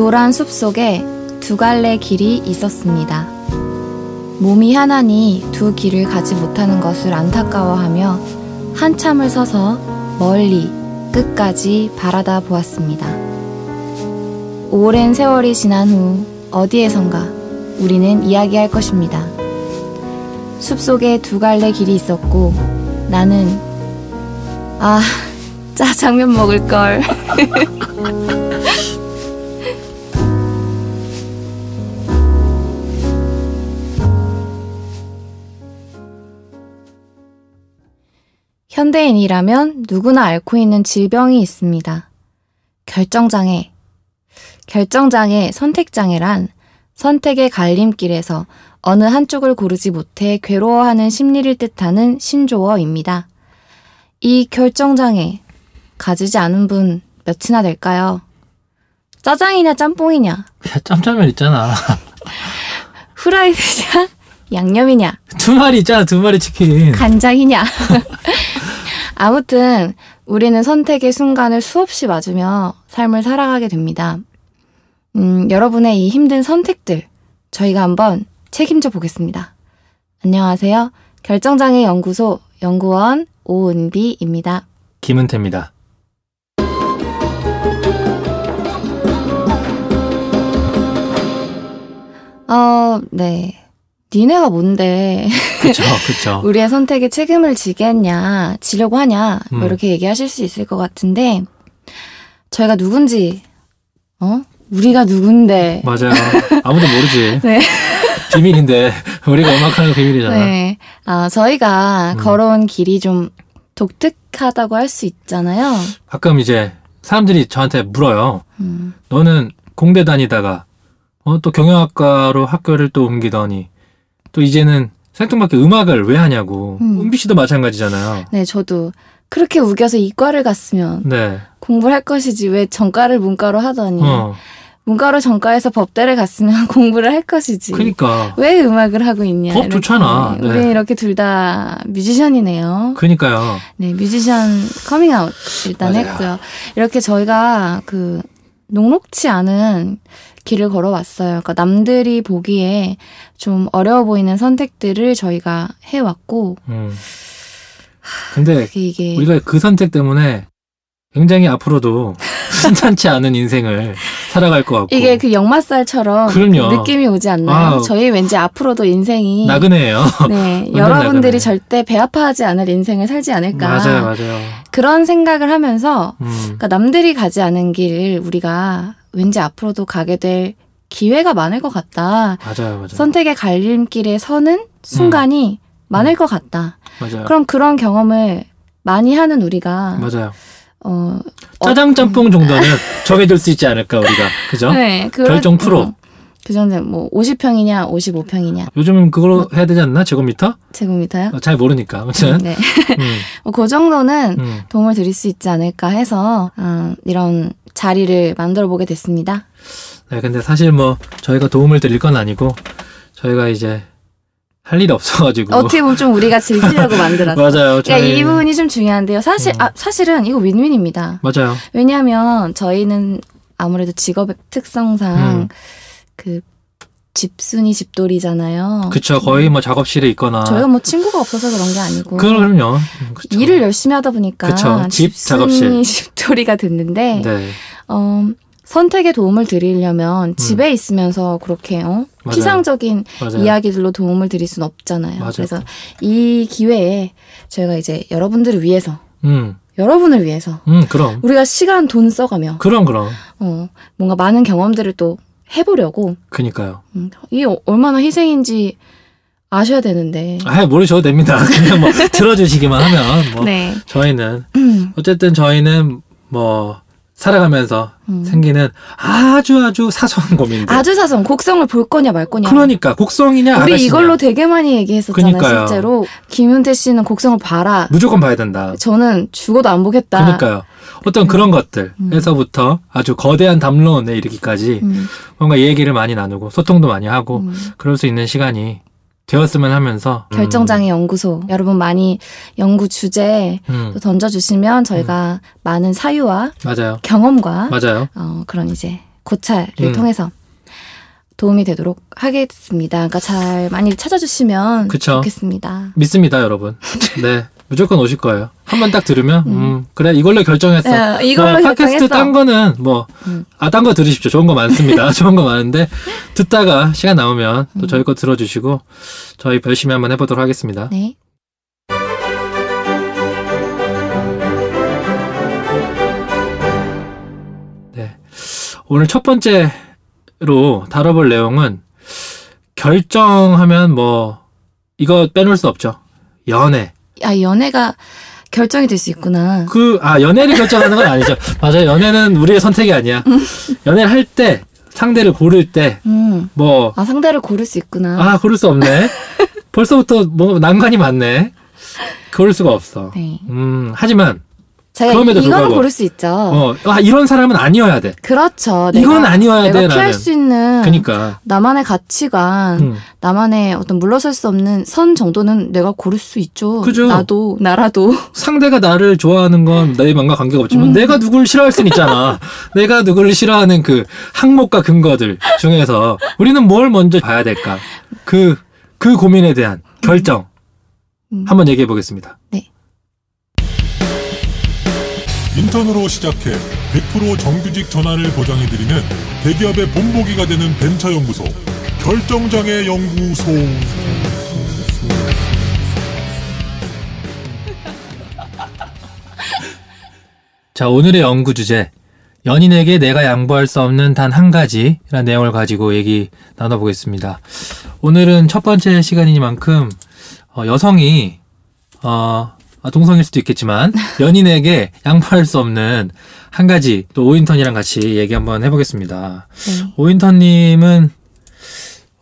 노란 숲 속에 두 갈래 길이 있었습니다. 몸이 하나니 두 길을 가지 못하는 것을 안타까워하며 한참을 서서 멀리 끝까지 바라다 보았습니다. 오랜 세월이 지난 후 어디에선가 우리는 이야기할 것입니다. 숲속에 두 갈래 길이 있었고 나는 아 짜장면 먹을 걸. 현대인이라면 누구나 앓고 있는 질병이 있습니다. 결정장애. 결정장애, 선택장애란 선택의 갈림길에서 어느 한쪽을 고르지 못해 괴로워하는 심리를 뜻하는 신조어입니다. 이 결정장애 가지지 않은 분 몇이나 될까요? 짜장이냐 짬뽕이냐? 야, 짬짜면 있잖아. 후라이드냐 양념이냐? 두 마리 있잖아, 두 마리 치킨. 간장이냐? 아무튼 우리는 선택의 순간을 수없이 맞으며 삶을 살아가게 됩니다. 음, 여러분의 이 힘든 선택들 저희가 한번 책임져 보겠습니다. 안녕하세요. 결정장애 연구소 연구원 오은비입니다. 김은태입니다. 어, 네. 니네가 뭔데 그쵸, 그쵸. 우리의 선택에 책임을 지겠냐, 지려고 하냐, 뭐 음. 이렇게 얘기하실 수 있을 것 같은데, 저희가 누군지, 어? 우리가 누군데, 맞아요. 아무도 모르지. 네. 비밀인데. 우리가 음악하는 거 비밀이잖아. 네. 아, 저희가 음. 걸어온 길이 좀 독특하다고 할 수 있잖아요. 가끔 이제 사람들이 저한테 물어요. 음, 너는 공대 다니다가, 어, 또 경영학과로 학교를 또 옮기더니, 또 이제는 생뚱맞게 음악을 왜 하냐고. 음. 은비 씨도 마찬가지잖아요. 네, 저도 그렇게 우겨서 이과를 갔으면 네. 공부를 할 것이지 왜 전과를 문과로 하더니 어. 문과로 전과해서 법대를 갔으면 공부를 할 것이지. 그니까. 왜 음악을 하고 있냐. 법 좋잖아. 네. 네. 우리 이렇게 둘 다 뮤지션이네요. 그니까요. 네, 뮤지션 커밍아웃 일단 맞아요. 했고요. 이렇게 저희가 그 녹록치 않은 길을 걸어왔어요. 그러니까 남들이 보기에 좀 어려워 보이는 선택들을 저희가 해왔고, 음. 근데 이게 우리가 그 선택 때문에 굉장히 앞으로도 순탄치 않은 인생을 살아갈 것 같고 이게 그 역마살처럼 그럼요. 그 느낌이 오지 않나요? 아. 저희 왠지 앞으로도 인생이 나그네예요. 네, 여러분들이 나그네. 절대 배 아파하지 않을 인생을 살지 않을까. 맞아요, 맞아요. 그런 생각을 하면서 음, 그러니까 남들이 가지 않은 길을 우리가 왠지 앞으로도 가게 될 기회가 많을 것 같다. 맞아요, 맞아요. 선택의 갈림길에 서는 순간이 많을 것 같다. 맞아요. 그럼 그런 경험을 많이 하는 우리가 맞아요. 어, 짜장 짬뽕 정도는 정해둘 수 있지 않을까 우리가 그죠? 네, 그런- 결정 프로. 어, 그 정도 뭐 50평이냐 55평이냐 요즘은 그걸로 해야 되지 않나 제곱미터? 제곱미터요? 어, 잘 모르니까 아무튼 네. 음, 뭐그 정도는 음. 도움을 드릴 수 있지 않을까 해서 어, 이런 자리를 만들어 보게 됐습니다. 네, 근데 사실 뭐 저희가 도움을 드릴 건 아니고 저희가 이제 할 일이 없어가지고 어떻게 보면 좀 우리가 즐기려고 만들었어요. 맞아요. 그러니까 이 부분이 좀 중요한데요. 사실 음. 아, 사실은 이거 윈윈입니다. 맞아요. 왜냐하면 저희는 아무래도 직업의 특성상 음. 그 집순이 집돌이잖아요. 그쵸 거의 뭐 작업실에 있거나 저희가 뭐 친구가 없어서 그런 게 아니고 그럼요. 음, 그쵸. 일을 열심히 하다 보니까 그쵸. 집, 작업실. 집순이 집돌이가 됐는데 네 어, 선택에 도움을 드리려면 집에 있으면서 그렇게 어? 음. 맞아요. 피상적인 맞아요. 이야기들로 도움을 드릴 수는 없잖아요. 맞아요. 그래서 이 기회에 저희가 이제 여러분들을 위해서 음, 여러분을 위해서 음 그럼 우리가 시간 돈 써가며 그럼 그럼 어, 뭔가 많은 경험들을 또 해보려고 그니까요. 음, 이게 얼마나 희생인지 아셔야 되는데. 아 모르셔도 됩니다. 그냥 뭐 들어주시기만 하면 뭐 네. 저희는 어쨌든 저희는 뭐 살아가면서 음. 생기는 아주 아주 사소한 고민들. 아주 사소한 곡성을 볼 거냐 말 거냐. 그러니까 곡성이냐 우리 아가씨냐. 이걸로 되게 많이 얘기했었잖아요, 그러니까요. 실제로. 김윤태 씨는 곡성을 봐라. 무조건 봐야 된다. 저는 죽어도 안 보겠다. 그러니까요. 어떤 그런 것들에서부터 아주 거대한 담론에 이르기까지 음, 뭔가 얘기를 많이 나누고 소통도 많이 하고 음. 그럴 수 있는 시간이 되었으면 하면서 음, 결정장애 연구소. 여러분 많이 연구 주제 음, 또 던져주시면 저희가 많은 사유와 맞아요. 경험과 맞아요. 어, 그런 이제 고찰을 음. 통해서 도움이 되도록 하겠습니다. 그러니까 잘 많이 찾아주시면 그쵸. 좋겠습니다. 믿습니다, 여러분. 네. 무조건 오실 거예요. 한 번 딱 들으면, 음, 그래, 이걸로 결정했어. 야, 이걸로 뭐, 팟캐스트. 딴 거는 뭐, 음. 아, 딴 거 들으십시오. 좋은 거 많습니다. 좋은 거 많은데, 듣다가 시간 나오면 음. 또 저희 거 들어주시고, 저희 열심히 한번 해보도록 하겠습니다. 네. 네. 오늘 첫 번째로 다뤄볼 내용은, 결정하면 뭐, 이거 빼놓을 수 없죠. 연애. 아 연애가 결정이 될 수 있구나. 그, 아, 연애를 결정하는 건 아니죠. 맞아요. 연애는 우리의 선택이 아니야. 연애를 할 때, 상대를 고를 때, 음. 뭐, 아 상대를 고를 수 있구나. 아, 고를 수 없네. 벌써부터 뭐, 난관이 많네. 고를 수가 없어. 네. 음, 하지만, 제가 그럼에도 이거는 불구하고. 고를 수 있죠. 어, 아, 이런 사람은 아니어야 돼. 그렇죠. 이건 내가- 아니어야 내가 돼, 피할 나는. 수 있는 그니까. 나만의 가치관, 음, 나만의 어떤 물러설 수 없는 선 정도는 내가 고를 수 있죠. 그죠. 나도 나라도. 상대가 나를 좋아하는 건내 마음과 관계가 없지만, 음. 내가 누구를 싫어할 순 있잖아. 내가 누구를 싫어하는 그 항목과 근거들 중에서, 우리는 뭘 먼저 봐야 될까? 그, 그 고민에 대한 결정. 음. 한번 얘기해 보겠습니다. 인턴으로 시작해 100% 정규직 전환을 보장해드리는 대기업의 본보기가 되는 벤처연구소 결정장애 연구소 자, 오늘의 연구 주제. 연인에게 내가 양보할 수 없는 단 한 가지라는 내용을 가지고 얘기 나눠보겠습니다. 오늘은 첫 번째 시간이니만큼, 어, 여성이, 어, 아, 동성일 수도 있겠지만, 연인에게 양보할 수 없는 한 가지, 또 오인턴이랑 같이 얘기 한번 해보겠습니다. 네. 오인턴님은,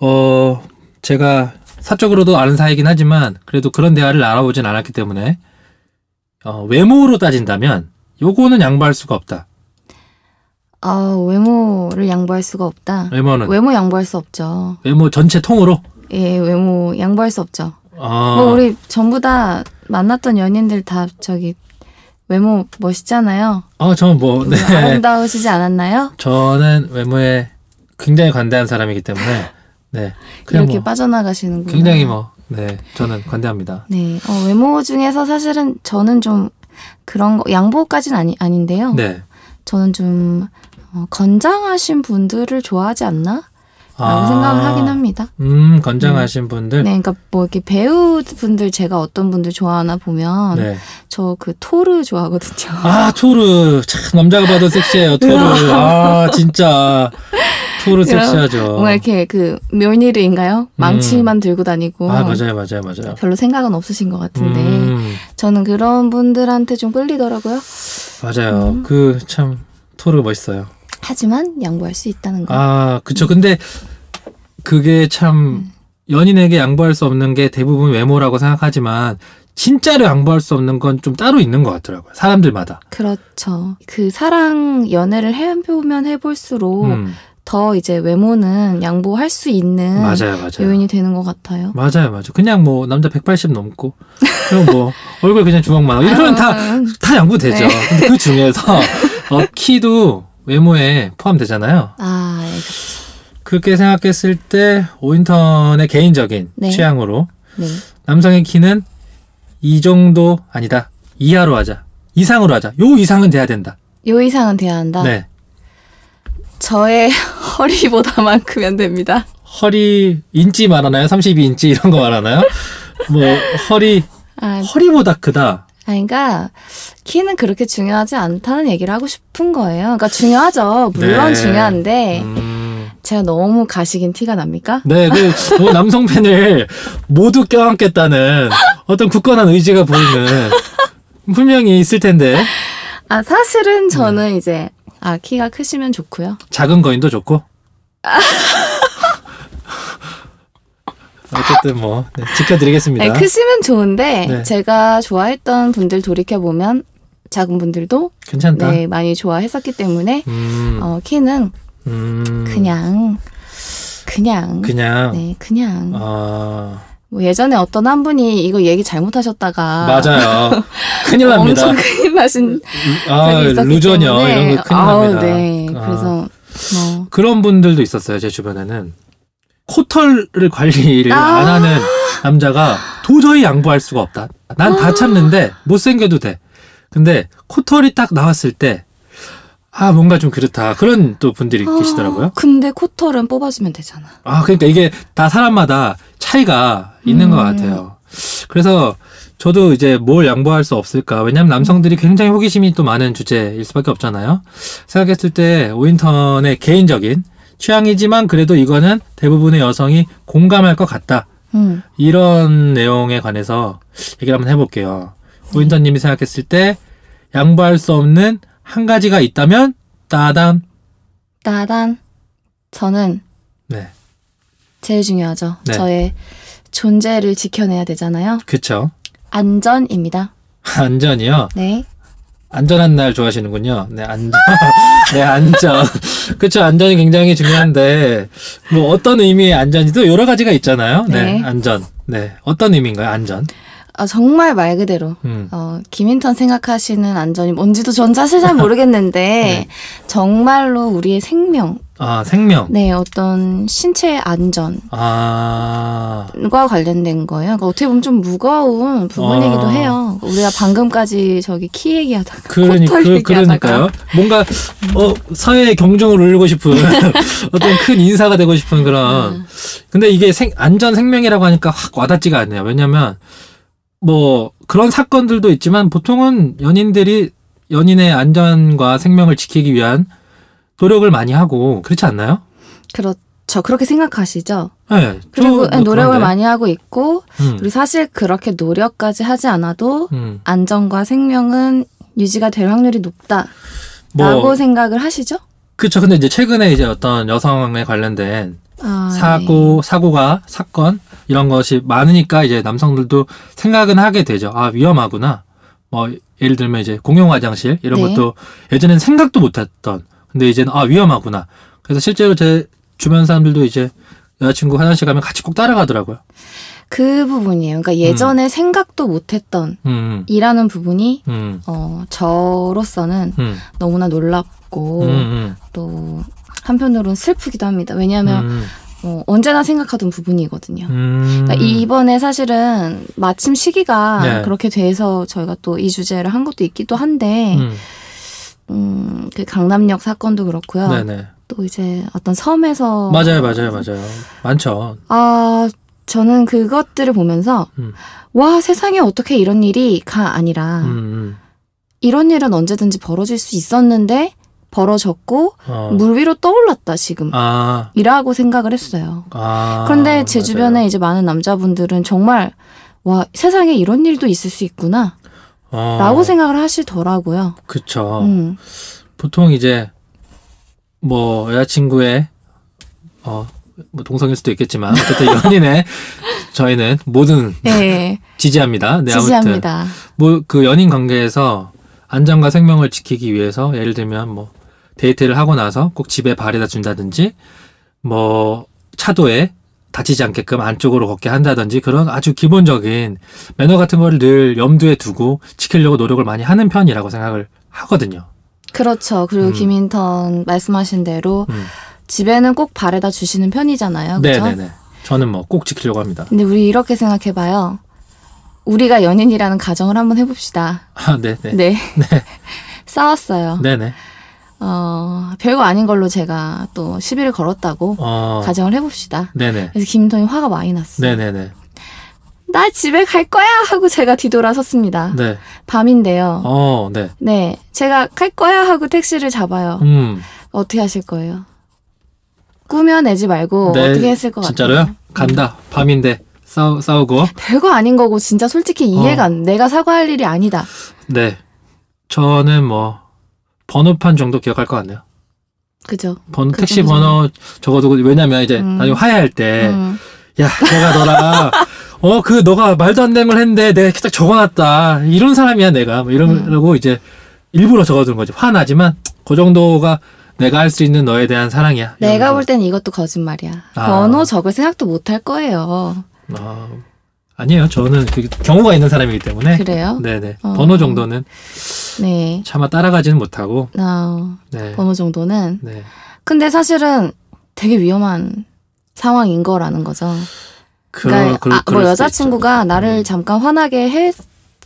어, 제가 사적으로도 아는 사이긴 하지만, 그래도 그런 대화를 알아보진 않았기 때문에, 어, 외모로 따진다면, 요거는 양보할 수가 없다. 아 외모를 양보할 수가 없다. 외모는. 외모 양보할 수 없죠. 외모 전체 통으로? 예, 외모 양보할 수 없죠. 아, 뭐 우리 전부 다 만났던 연인들 다 저기 외모 멋있잖아요. 아, 저는 뭐, 네. 아름다우시지 않았나요? 저는 외모에 굉장히 관대한 사람이기 때문에, 네. 이렇게 뭐, 빠져나가시는구나. 굉장히 뭐, 네. 저는 관대합니다. 네, 어, 외모 중에서 사실은 저는 좀 그런 거 양보까지는 아니 아닌데요. 네. 저는 좀 어, 건장하신 분들을 좋아하지 않나? 라고 아, 생각을 하긴 합니다. 음, 건장하신 분들. 네, 그러니까 뭐 이렇게 배우 분들 제가 어떤 분들 좋아하나 보면 네. 저그 토르 좋아하거든요. 아, 토르. 참, 남자가 봐도 섹시해요, 토르. 아, 진짜. 토르 섹시하죠. 뭔가 이렇게 그 멸니르인가요? 망치만 들고 다니고 음. 아, 맞아요, 맞아요, 맞아요. 별로 생각은 없으신 것 같은데 음, 저는 그런 분들한테 좀 끌리더라고요. 맞아요. 음. 그, 참, 토르 멋있어요. 하지만 양보할 수 있다는 거. 아, 그쵸. 근데 그게 참 음. 연인에게 양보할 수 없는 게 대부분 외모라고 생각하지만 진짜로 양보할 수 없는 건 좀 따로 있는 것 같더라고요. 사람들마다. 그렇죠. 그 사랑 연애를 해보면 해볼수록 음, 더 이제 외모는 양보할 수 있는 맞아요, 맞아요. 요인이 되는 것 같아요. 맞아요, 맞아요. 그냥 뭐 남자 180 넘고 그럼 뭐 얼굴 그냥 주먹만 하고 이러면 다 아, 다 양보되죠. 네. 근데 그 중에서 어, 키도 외모에 포함되잖아요. 아, 예, 그렇죠. 그렇게 생각했을 때 오인턴의 개인적인 네. 취향으로 네. 남성의 키는 이 정도 아니다. 이하로 하자. 이상으로 하자. 요 이상은 돼야 된다. 요 이상은 돼야 한다. 네. 저의 허리보다만큼면 됩니다. 허리 인치 말하나요? 32인치 이런 거 말하나요? 뭐 허리 아, 허리보다 크다. 아, 그러니까 키는 그렇게 중요하지 않다는 얘기를 하고 싶은 거예요. 그러니까 중요하죠. 물론 네. 중요한데 음. 제가 너무 가식인 티가 납니까? 네, 그, 뭐 남성 팬을 모두 껴안겠다는 어떤 굳건한 의지가 보이는 분명히 있을 텐데, 아 사실은 네. 저는 이제 아 키가 크시면 좋고요. 작은 거인도 좋고. 어쨌든 뭐, 네, 지켜드리겠습니다. 아니, 크시면 좋은데 네. 제가 좋아했던 분들 돌이켜 보면 작은 분들도 괜찮다. 네 많이 좋아했었기 때문에 음, 어, 키는 음, 그냥 그냥 그냥, 네 그냥 아, 뭐 예전에 어떤 한 분이 이거 얘기 잘못하셨다가 맞아요. 큰일 납니다. 엄청 큰일 나신 아, 루저녀, 때문에 이런 거 큰일 아우, 납니다. 네 아, 그래서 뭐. 그런 분들도 있었어요. 제 주변에는 코털을 관리를 아. 안 하는 남자가 도저히 양보할 수가 없다. 난다 참는데 못생겨도 돼. 근데 코털이 딱 나왔을 때 아, 뭔가 좀 그렇다. 그런 또 분들이 계시더라고요. 아, 근데 코털은 뽑아주면 되잖아. 아, 그러니까 이게 다 사람마다 차이가 있는 음. 것 같아요. 그래서 저도 이제 뭘 양보할 수 없을까. 왜냐면 남성들이 굉장히 호기심이 또 많은 주제일 수밖에 없잖아요. 생각했을 때 오인턴의 개인적인 취향이지만 그래도 이거는 대부분의 여성이 공감할 것 같다. 음. 이런 내용에 관해서 얘기를 한번 해볼게요. 오인턴님이 생각했을 때 양보할 수 없는 한 가지가 있다면 따단. 따단. 저는 네, 제일 중요하죠. 네. 저의 존재를 지켜내야 되잖아요. 그쵸. 안전입니다. 안전이요. 네. 안전한 날 좋아하시는군요. 네, 안전. 네, 안전. 그쵸, 안전이 굉장히 중요한데, 뭐, 어떤 의미의 안전이도 여러 가지가 있잖아요. 네, 네. 안전. 네, 어떤 의미인가요, 안전? 아, 정말 말 그대로. 음, 어, 김인턴 생각하시는 안전이 뭔지도 전 사실 잘 모르겠는데, 네. 정말로 우리의 생명, 아, 생명. 네, 어떤 신체의 안전과 아, 관련된 거예요. 그러니까 어떻게 보면 좀 무거운 부분이기도 아. 해요. 우리가 방금까지 저기 키 얘기하다가 그러니, 그, 얘기하다가 그러니까요. 뭔가, 어, 사회의 경종을 울리고 싶은, 어떤 큰 인사가 되고 싶은 그런. 음. 근데 이게 생, 안전 생명이라고 하니까 확 와닿지가 않네요. 왜냐면, 뭐, 그런 사건들도 있지만 보통은 연인들이 연인의 안전과 생명을 지키기 위한 노력을 많이 하고, 그렇지 않나요? 그렇죠. 그렇게 생각하시죠. 네. 그리고 저뭐 노력을 그런데. 많이 하고 있고, 음, 우리 사실 그렇게 노력까지 하지 않아도 음. 안전과 생명은 유지가 될 확률이 높다라고 뭐, 생각을 하시죠? 그쵸. 근데 이제 최근에 이제 어떤 여성에 관련된 아, 사고, 사고가, 사건, 이런 것이 많으니까 이제 남성들도 생각은 하게 되죠. 아, 위험하구나. 뭐, 예를 들면 이제 공용 화장실, 이런 네. 것도 예전엔 생각도 못 했던. 근데 이제는 아, 위험하구나. 그래서 실제로 제 주변 사람들도 이제 여자친구 화장실 가면 같이 꼭 따라가더라고요. 그 부분이에요. 그러니까 예전에 생각도 못했던 음, 이라는 부분이 음, 어, 저로서는 음, 너무나 놀랍고 음, 음, 또 한편으로는 슬프기도 합니다. 왜냐하면 음, 어, 언제나 생각하던 부분이거든요. 음. 그러니까 이번에 사실은 마침 시기가 네. 그렇게 돼서 저희가 또 이 주제를 한 것도 있기도 한데, 음, 음, 그 강남역 사건도 그렇고요. 네네. 또 이제 어떤 섬에서 맞아요, 맞아요, 맞아요. 많죠. 아 저는 그것들을 보면서 음. 와 세상에 어떻게 이런 일이가 아니라 음, 음. 이런 일은 언제든지 벌어질 수 있었는데 벌어졌고 어. 물 위로 떠올랐다 지금 아, 이라고 생각을 했어요. 아. 그런데 제 맞아요. 주변에 이제 많은 남자분들은 정말 와 세상에 이런 일도 있을 수 있구나 어, 라고 생각을 하시더라고요. 그쵸. 음. 보통 이제 뭐 여자친구의 어, 뭐 동성일 수도 있겠지만 어쨌든 연인의 저희는 모든 네, 지지합니다. 네, 지지합니다. 뭐그 연인 관계에서 안전과 생명을 지키기 위해서 예를 들면 뭐 데이트를 하고 나서 꼭 집에 발에다 준다든지 뭐 차도에 다치지 않게끔 안쪽으로 걷게 한다든지 그런 아주 기본적인 매너 같은 걸 늘 염두에 두고 지키려고 노력을 많이 하는 편이라고 생각을 하거든요. 그렇죠. 그리고 음. 김인턴 말씀하신 대로 음. 집에는 꼭 바래다 주시는 편이잖아요. 그렇죠? 네네네. 저는 뭐 꼭 지키려고 합니다. 근데 우리 이렇게 생각해봐요. 우리가 연인이라는 가정을 한번 해봅시다. 아, 네네. 네. 싸웠어요. 네네. 어, 별거 아닌 걸로 제가 또 시비를 걸었다고 어. 가정을 해봅시다. 네네. 그래서 김인턴이 화가 많이 났어요. 네네네. 나 집에 갈 거야! 하고 제가 뒤돌아섰습니다. 네. 밤인데요. 어, 네. 네. 제가 갈 거야! 하고 택시를 잡아요. 음. 어떻게 하실 거예요? 꾸며내지 말고 네, 어떻게 했을 것 같아요? 진짜로요? 간다. 밤인데 싸우, 싸우고. 별거 아닌 거고 진짜 솔직히 이해가 어. 안 내가 사과할 일이 아니다. 네. 저는 뭐 번호판 정도 기억할 것 같네요. 그죠? 번, 그 택시 정도. 번호 적어두고 왜냐면 이제 음. 나중에 화해할 때 음. 야, 내가 너랑 어, 그 너가 말도 안 되는 걸 했는데 내가 이렇게 딱 적어놨다. 이런 사람이야 내가. 뭐 이러고 이제 일부러 적어두는 거지. 화나지만 그 정도가 내가 할 수 있는 너에 대한 사랑이야. 내가. 볼 땐 이것도 거짓말이야. 아. 번호 적을 생각도 못 할 거예요. 아, 아니에요. 저는 그 경우가 있는 사람이기 때문에. 그래요? 네네. 어. 번호 정도는 네. 차마 따라가지는 못하고. 나 네. 번호 정도는 네. 근데 사실은 되게 위험한 상황인 거라는 거죠. 그, 그러니까 그, 아, 뭐 여자친구가. 나를 음. 잠깐 화나게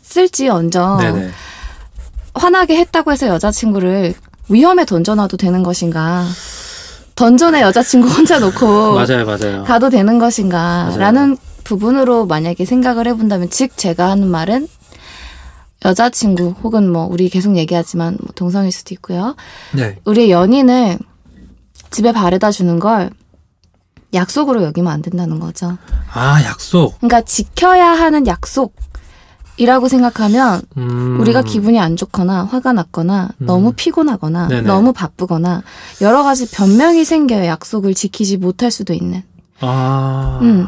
했을지언정 네네. 화나게 했다고 해서 여자친구를 위험에 던져놔도 되는 것인가? 던전에 여자친구 혼자 놓고 맞아요, 맞아요. 가도 되는 것인가? 맞아요. 라는 부분으로 만약에 생각을 해본다면, 즉, 제가 하는 말은 여자친구 혹은 뭐, 우리 계속 얘기하지만 뭐 동성일 수도 있고요. 네. 우리 연인을 집에 바래다 주는 걸 약속으로 여기면 안 된다는 거죠. 아, 약속. 그러니까 지켜야 하는 약속이라고 생각하면 음. 우리가 기분이 안 좋거나 화가 났거나 음. 너무 피곤하거나 네네. 너무 바쁘거나 여러 가지 변명이 생겨요. 약속을 지키지 못할 수도 있는. 아. 음.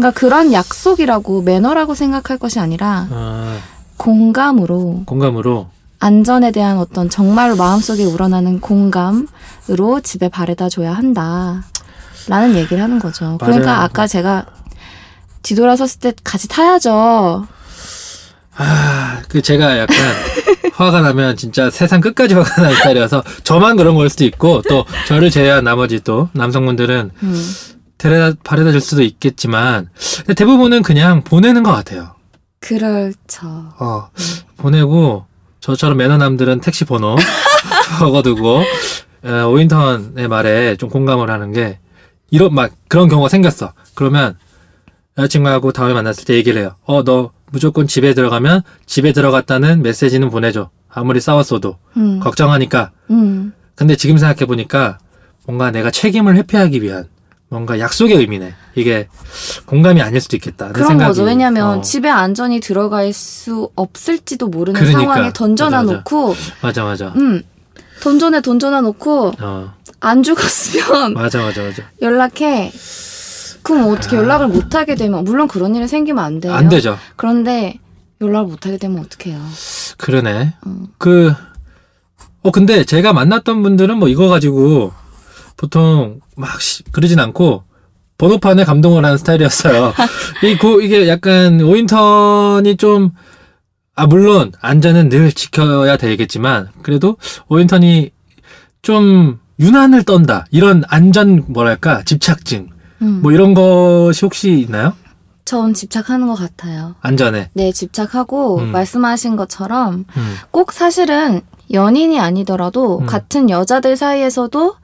그러니까 그런 약속이라고 매너라고 생각할 것이 아니라 아, 공감으로 공감으로. 안전에 대한 어떤 정말로 마음속에 우러나는 공감으로 집에 바래다 줘야 한다. 라는 얘기를 하는 거죠. 그러니까 맞아요. 아까 제가 뒤돌아섰을 때 같이 타야죠. 아, 그 제가 약간 화가 나면 진짜 세상 끝까지 화가 나는 스타일이어서 저만 그런 걸 수도 있고 또 저를 제외한 나머지 또 남성분들은 음. 데려다 바래다 줄 수도 있겠지만 근데 대부분은 그냥 보내는 것 같아요. 그렇죠. 어, 보내고 저처럼 매너남들은 택시 번호 적어두고 어, 오인턴의 말에 좀 공감을 하는 게 이런 막 그런 경우가 생겼어. 그러면 여자친구하고 다음에 만났을 때 얘기를 해요. 어, 너 무조건 집에 들어가면 집에 들어갔다는 메시지는 보내줘. 아무리 싸웠어도 음. 걱정하니까. 음. 근데 지금 생각해 보니까 뭔가 내가 책임을 회피하기 위한 뭔가 약속의 의미네. 이게 공감이 아닐 수도 있겠다. 내 그런 생각이. 거죠. 왜냐면 어, 집에 안전히 들어갈 수 없을지도 모르는 그러니까. 상황에 던져놔 맞아, 맞아. 놓고, 맞아 맞아. 음, 던전에 던져놔 놓고 어 안 죽었으면 맞아 맞아 맞아. 연락해. 그럼 어떻게 연락을 못 하게 되면 물론 그런 일이 생기면 안 돼요. 안 되죠. 그런데 연락을 못 하게 되면 어떡해요? 그러네. 음. 그, 어, 근데 제가 만났던 분들은 뭐 이거 가지고 보통 막 시- 그러진 않고 번호판에 감동을 하는 스타일이었어요. 이, 고, 이게 약간 오인턴이 좀, 아, 물론 안전은 늘 지켜야 되겠지만 그래도 오인턴이 좀 유난을 떤다. 이런 안전, 뭐랄까, 집착증. 음. 뭐 이런 것이 혹시 있나요? 전 집착하는 것 같아요. 안전에. 네, 집착하고 음. 말씀하신 것처럼 음. 꼭 사실은 연인이 아니더라도 음. 같은 여자들 사이에서도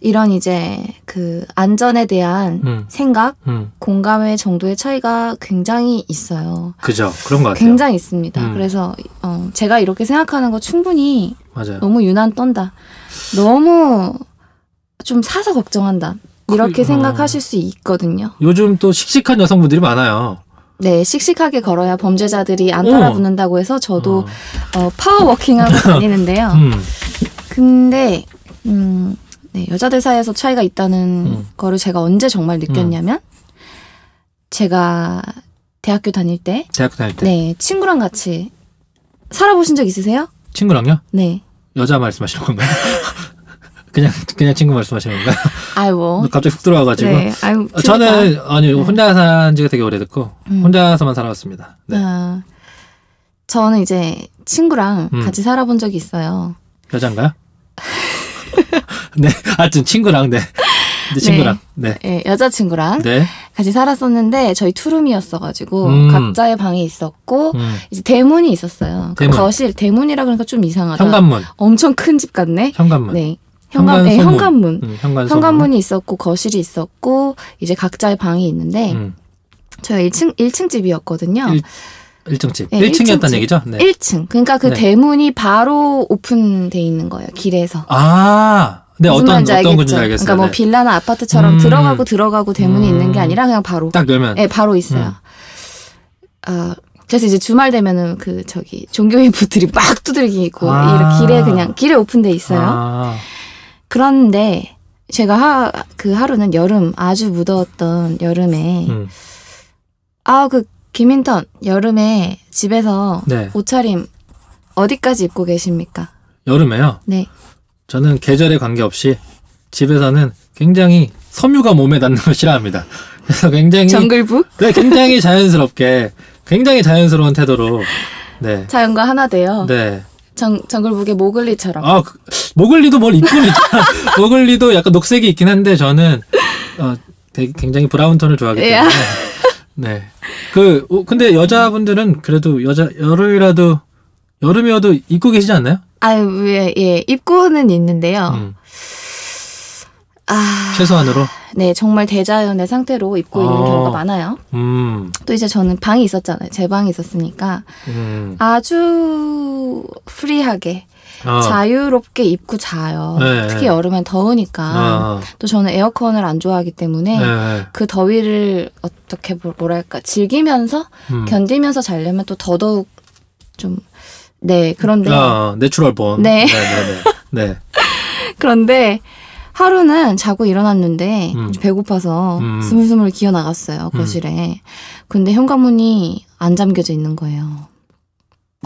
이런 이제 그 안전에 대한 음. 생각, 음. 공감의 정도의 차이가 굉장히 있어요. 그죠. 그런 것 같아요. 굉장히 있습니다. 음. 그래서 어, 제가 이렇게 생각하는 거 충분히 맞아요. 너무 유난 떤다. 너무 좀 사서 걱정한다. 이렇게 그- 어. 생각하실 수 있거든요. 요즘 또 씩씩한 여성분들이 많아요. 네, 씩씩하게 걸어야 범죄자들이 안 어. 따라붙는다고 해서 저도 어. 어, 파워워킹하고 다니는데요. 음, 근데 음, 네, 여자들 사이에서 차이가 있다는 음. 거를 제가 언제 정말 느꼈냐면 제가 대학교 다닐 때 대학교 다닐 때 네, 친구랑 같이 살아보신 적 있으세요? 친구랑요? 네. 여자 말씀하시는 건가요? 그냥 그냥 친구 말씀하시는 건가요? 아이고. 갑자기 훅 들어와가지고 네. 아유, 어, 저는 아니 네. 혼자 산 지가 되게 오래됐고 음. 혼자서만 살아왔습니다. 네. 아, 저는 이제 친구랑 음. 같이 살아본 적이 있어요. 여잔가요? 네, 하여튼 친구랑 네, 네 친구랑 네, 예, 여자친구랑 네, 같이 살았었는데 저희 투룸이었어가지고 음. 각자의 방이 있었고 음. 이제 대문이 있었어요. 그 대문. 거실 대문이라 그러니까 좀 이상하다. 현관문, 엄청 큰 집 같네. 현관문, 네. 현관, 현관 네, 소문. 현관문. 음, 현관 현관문이 있었고 거실이 있었고 이제 각자의 방이 있는데 음, 저희가 1층 1층 집이었거든요. 일- 1층 집, 네, 1층이었다는 1층 얘기죠? 네. 1층. 그러니까 그 네. 대문이 바로 오픈돼 있는 거예요. 길에서. 아, 네 어떤 어떤? 건지 알겠어요. 그러니까 뭐 네. 빌라나 아파트처럼 음. 들어가고 들어가고 대문이 음. 있는 게 아니라 그냥 바로 딱 열면 네, 바로 있어요. 음. 아, 그래서 이제 주말 되면은 그 저기 종교인 분들이 막 두들기고 아. 이렇게 길에 그냥 길에 오픈돼 있어요. 아, 그런데 제가 하, 그 하루는 여름 아주 무더웠던 여름에 음, 아그 김인턴 여름에 집에서 네. 옷차림 어디까지 입고 계십니까? 여름에요. 네. 저는 계절에 관계없이 집에서는 굉장히 섬유가 몸에 닿는 걸 싫어합니다. 그래서 굉장히 정글북 네, 굉장히 자연스럽게 굉장히 자연스러운 태도로 네. 자연과 하나 돼요. 네. 정, 정글북의 모글리처럼. 아, 그, 모글리도 뭘 입고는 있잖아. 모글리도 약간 녹색이 있긴 한데 저는 어, 되게 굉장히 브라운 톤을 좋아하기 예. 때문에. 네. 그 어, 근데 여자분들은 그래도 여자 여름이라도 여름이어도 입고 계시지 않나요? 아유, 예, 예. 입고는 있는데요. 음, 아. 최소한으로. 네, 정말 대자연의 상태로 입고 있는 어. 경우가 많아요. 음. 또 이제 저는 방이 있었잖아요. 제 방이 있었으니까 음. 아주 free하게 어. 자유롭게 입고 자요. 네, 특히 네. 여름엔 더우니까. 어. 또 저는 에어컨을 안 좋아하기 때문에 네. 그 더위를 어떻게 뭐- 뭐랄까 즐기면서 음. 견디면서 자려면 또 더더욱 좀 네, 그런데 어, natural born. 네. 네, 네, 네. 네. 그런데 하루는 자고 일어났는데 음. 배고파서 음. 스물스물 기어 나갔어요 음. 거실에. 근데 현관문이 안 잠겨져 있는 거예요.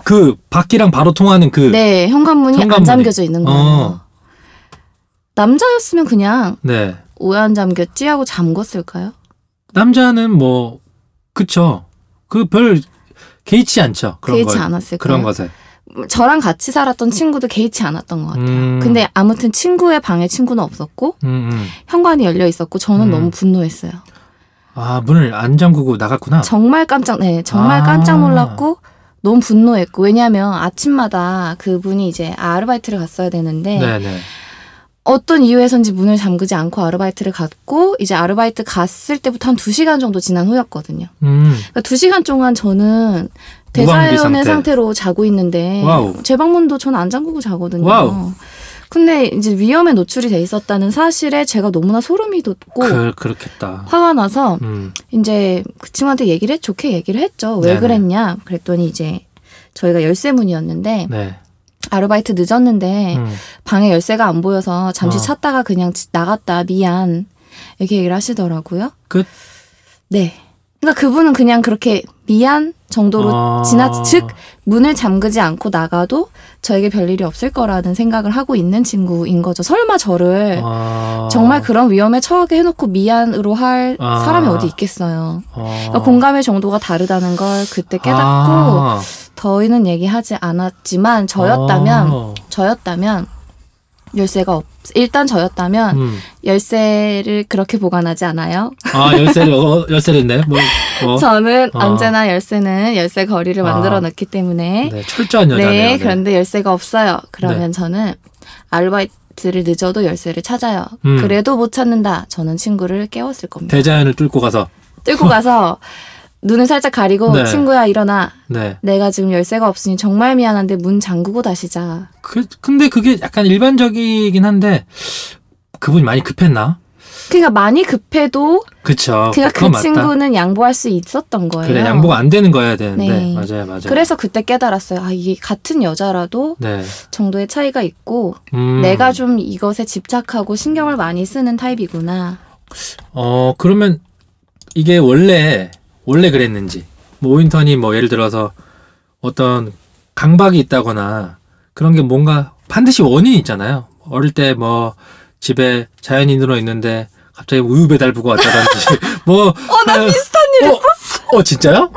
그 밖이랑 바로 통하는 그 네, 현관문이, 안 현관문이. 잠겨져 있는 거예요. 어. 남자였으면 그냥 네. 왜안 잠겼지 하고 잠궜을까요? 남자는 뭐 그쵸. 그 별 개의치 않죠. 그런 개의치 걸. 않았을까요? 그런 것에. 저랑 같이 살았던 친구도 개의치 않았던 것 같아요. 음. 근데 아무튼 친구의 방에 친구는 없었고 음, 음. 현관이 열려 있었고 저는 음. 너무 분노했어요. 아 문을 안 잠그고 나갔구나. 정말 깜짝 네 정말 아. 깜짝 놀랐고 너무 분노했고 왜냐하면 아침마다 그분이 이제 아르바이트를 갔어야 되는데 네네. 어떤 이유에선지 문을 잠그지 않고 아르바이트를 갔고 이제 아르바이트 갔을 때부터 한두 시간 정도 지난 후였거든요. 음. 그러니까 두 시간 동안 저는 대자연의 상태. 상태로 자고 있는데 wow. 제 방문도 저는 안 잠그고 자거든요. wow. 근데 이제 위험에 노출이 돼 있었다는 사실에 제가 너무나 소름이 돋고 그 그렇겠다. 화가 나서 음. 이제 그 친구한테 얘기를 했, 좋게 얘기를 했죠. 왜 네네. 그랬냐? 그랬더니 이제 저희가 열쇠 문이었는데 네. 아르바이트 늦었는데 음. 방에 열쇠가 안 보여서 잠시 어. 찾다가 그냥 지- 나갔다 미안 이렇게 얘기를 하시더라고요. 끝. 네. 그러니까 그분은 그냥 그렇게 미안 정도로 아. 지나 즉 문을 잠그지 않고 나가도 저에게 별일이 없을 거라는 생각을 하고 있는 친구인 거죠. 설마 저를 아. 정말 그런 위험에 처하게 해놓고 미안으로 할 아. 사람이 어디 있겠어요. 어. 그러니까 공감의 정도가 다르다는 걸 그때 깨닫고 아. 더위는 얘기하지 않았지만 저였다면 어. 저였다면 열쇠가 없 일단 저였다면 음. 열쇠를 그렇게 보관하지 않아요. 아 열쇠를 어, 열쇠를 내. 뭐. 뭐. 저는 어. 언제나 열쇠는 열쇠 거리를 아. 만들어 놓기 때문에 네, 철저한 여자네요. 네, 네. 그런데 열쇠가 없어요. 그러면 저는 아르바이트를 늦어도 열쇠를 찾아요. 음. 그래도 못 찾는다. 저는 친구를 깨웠을 겁니다. 대자연을 뚫고 가서. 뚫고 가서 눈을 살짝 가리고 네. 친구야 일어나. 네. 내가 지금 열쇠가 없으니 정말 미안한데 문 잠그고 다시 자. 그 근데 그게 약간 일반적이긴 한데 그분이 많이 급했나? 그러니까 많이 급해도 그쵸. 그러니까 그 맞다. 친구는 양보할 수 있었던 거예요. 그래 양보가 안 되는 거여야 되는데 네. 맞아요 맞아요. 그래서 그때 깨달았어요. 아, 이게 같은 여자라도 네. 정도의 차이가 있고 음. 내가 좀 이것에 집착하고 신경을 많이 쓰는 타입이구나. 어 그러면 이게 원래 원래 그랬는지 뭐 오인턴이 뭐 예를 들어서 어떤 강박이 있다거나 그런 게 뭔가 반드시 원인이 있잖아요. 어릴 때 뭐 집에 자연인으로 있는데 갑자기 우유 배달부가 왔다든지 뭐 어나 비슷한 일 어, 어 진짜요?